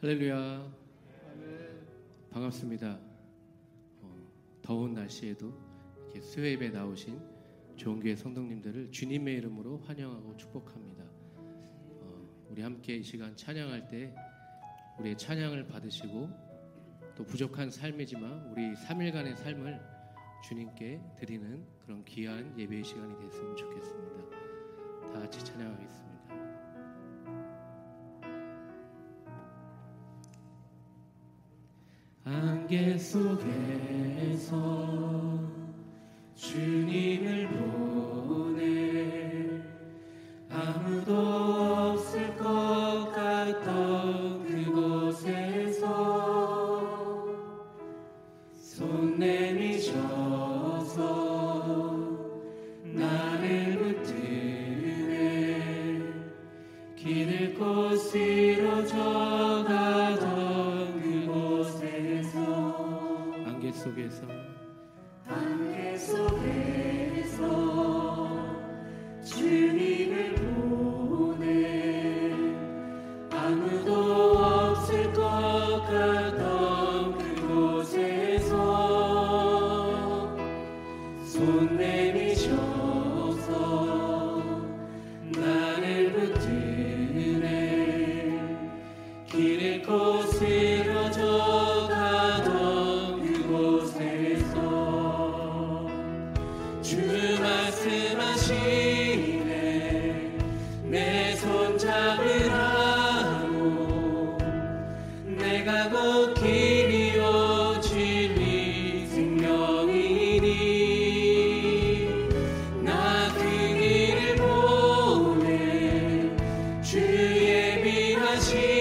할렐루야. 반갑습니다. 어, 더운 날씨에도 이렇게 스웨입에 나오신 좋은교회 성도님들을 주님의 이름으로 환영하고 축복합니다. 어, 우리 함께 이 시간 찬양할 때 우리의 찬양을 받으시고 또 부족한 삶이지만 우리 3일간의 삶을 주님께 드리는 그런 귀한 예배의 시간이 됐으면 좋겠습니다. 다 같이 찬양하겠습니다. 안개 속에서 주님을 보내 아무도 없을 것 같던 손 내미죠. Jesus.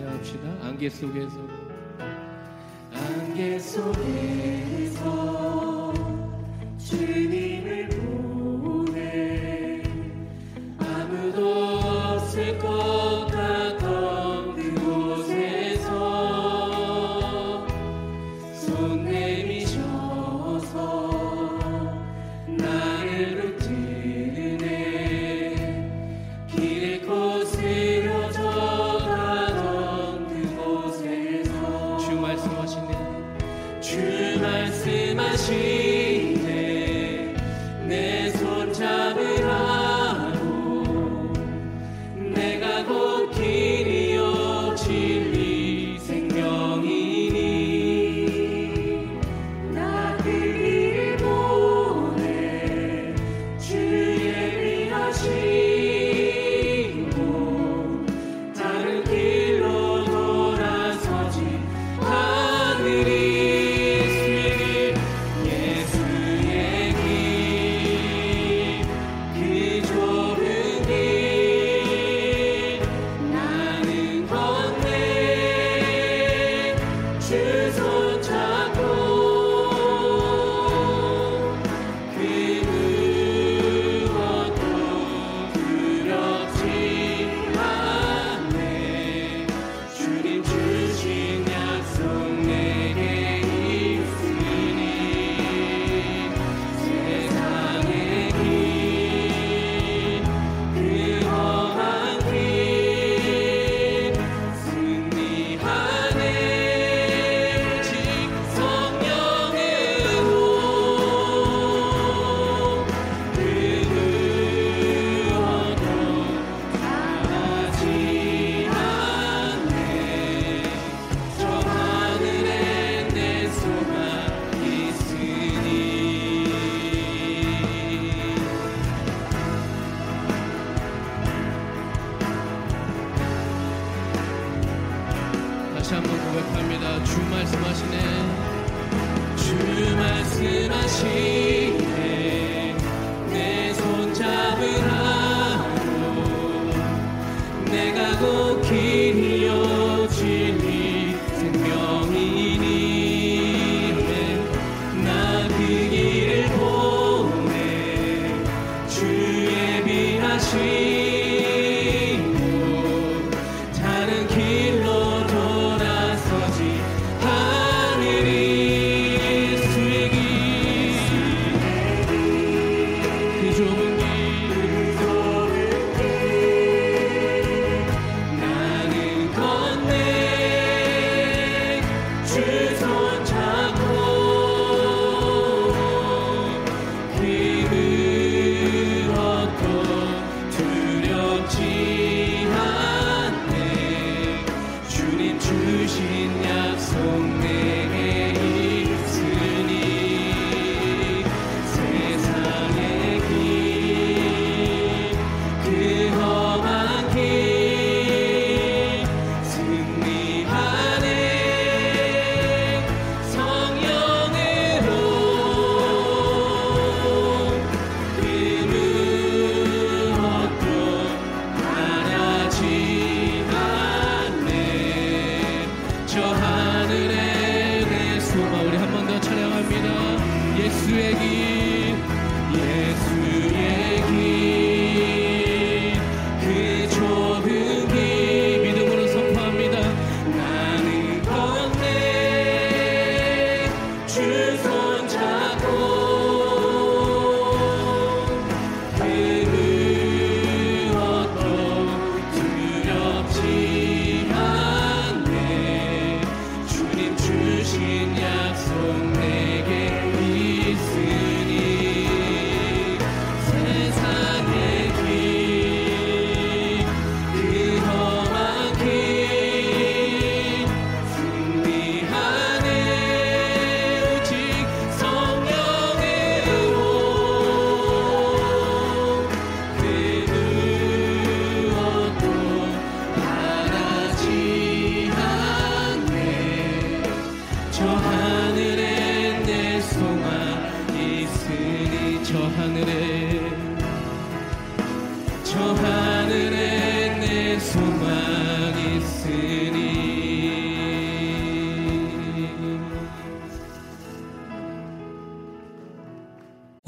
찬양합시다. 안개 속에서. 안개 속에서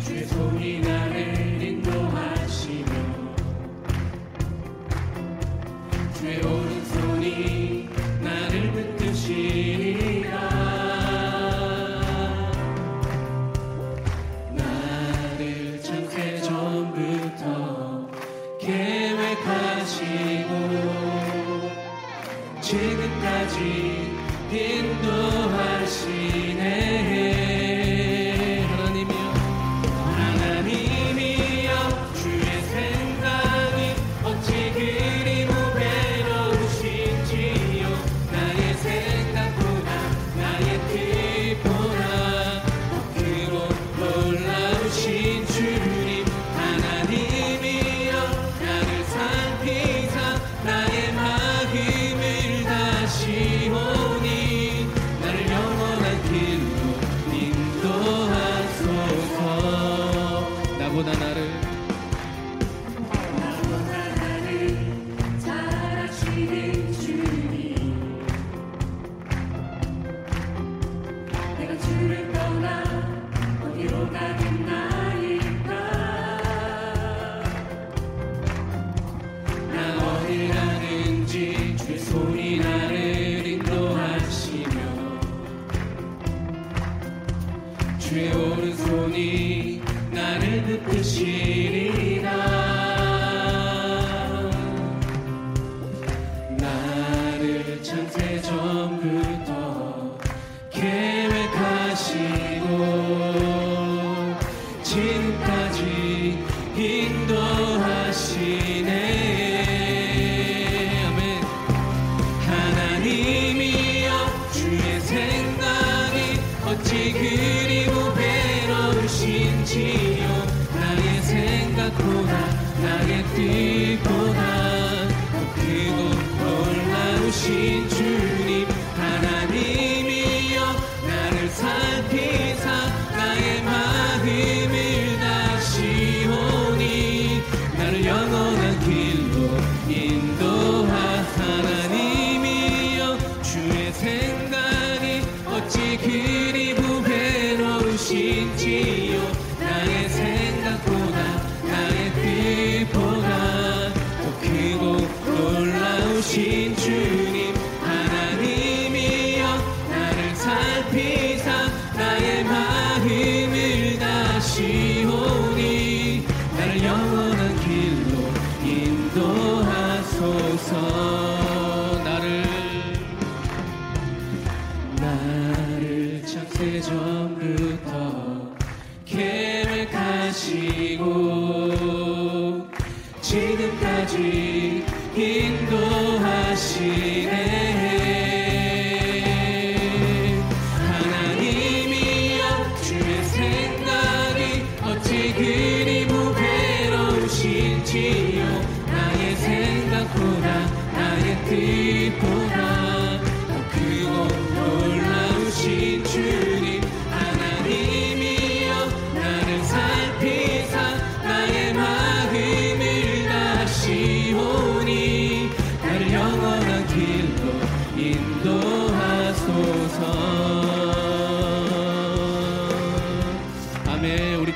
주의 손이 나를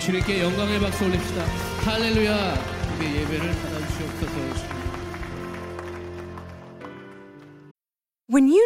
주님께 영광의 박수 올립시다. 할렐루야. 우리 예배를 받아주시옵소서. When you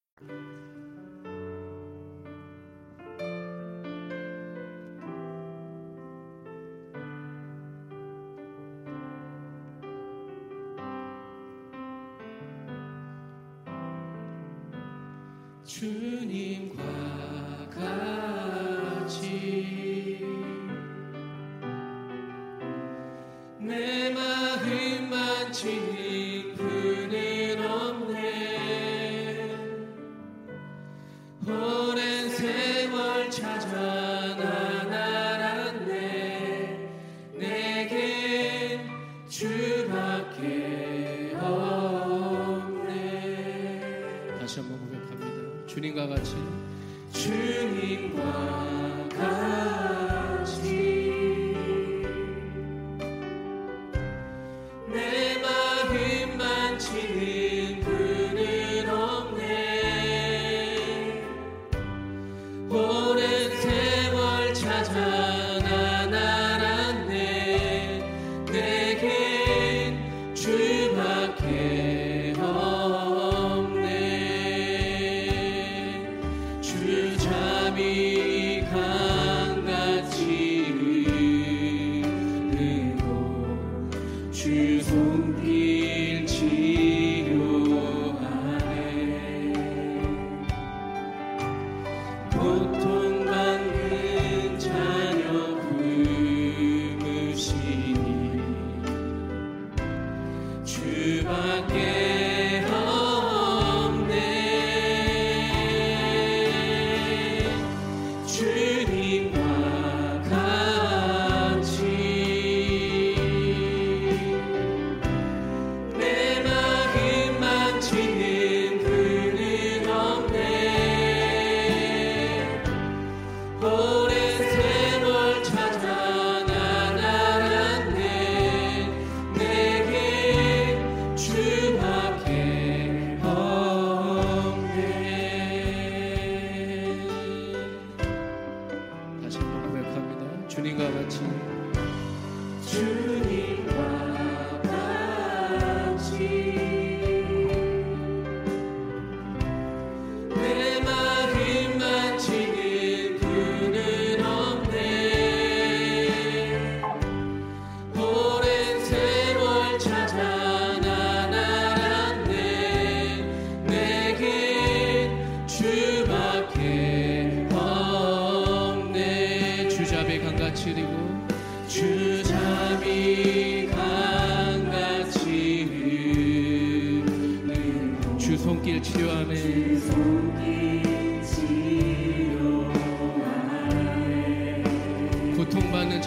journey.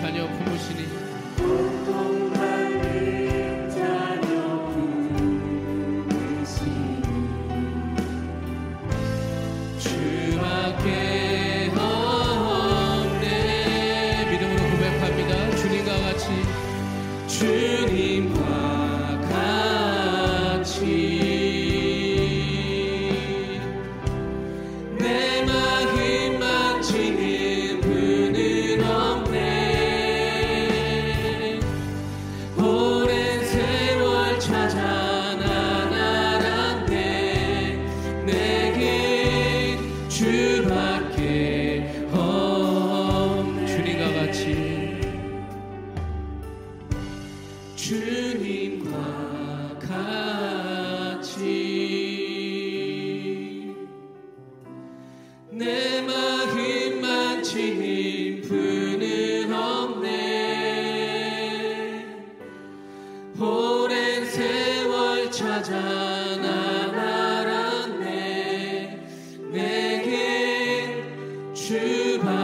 자녀 부르시니 true.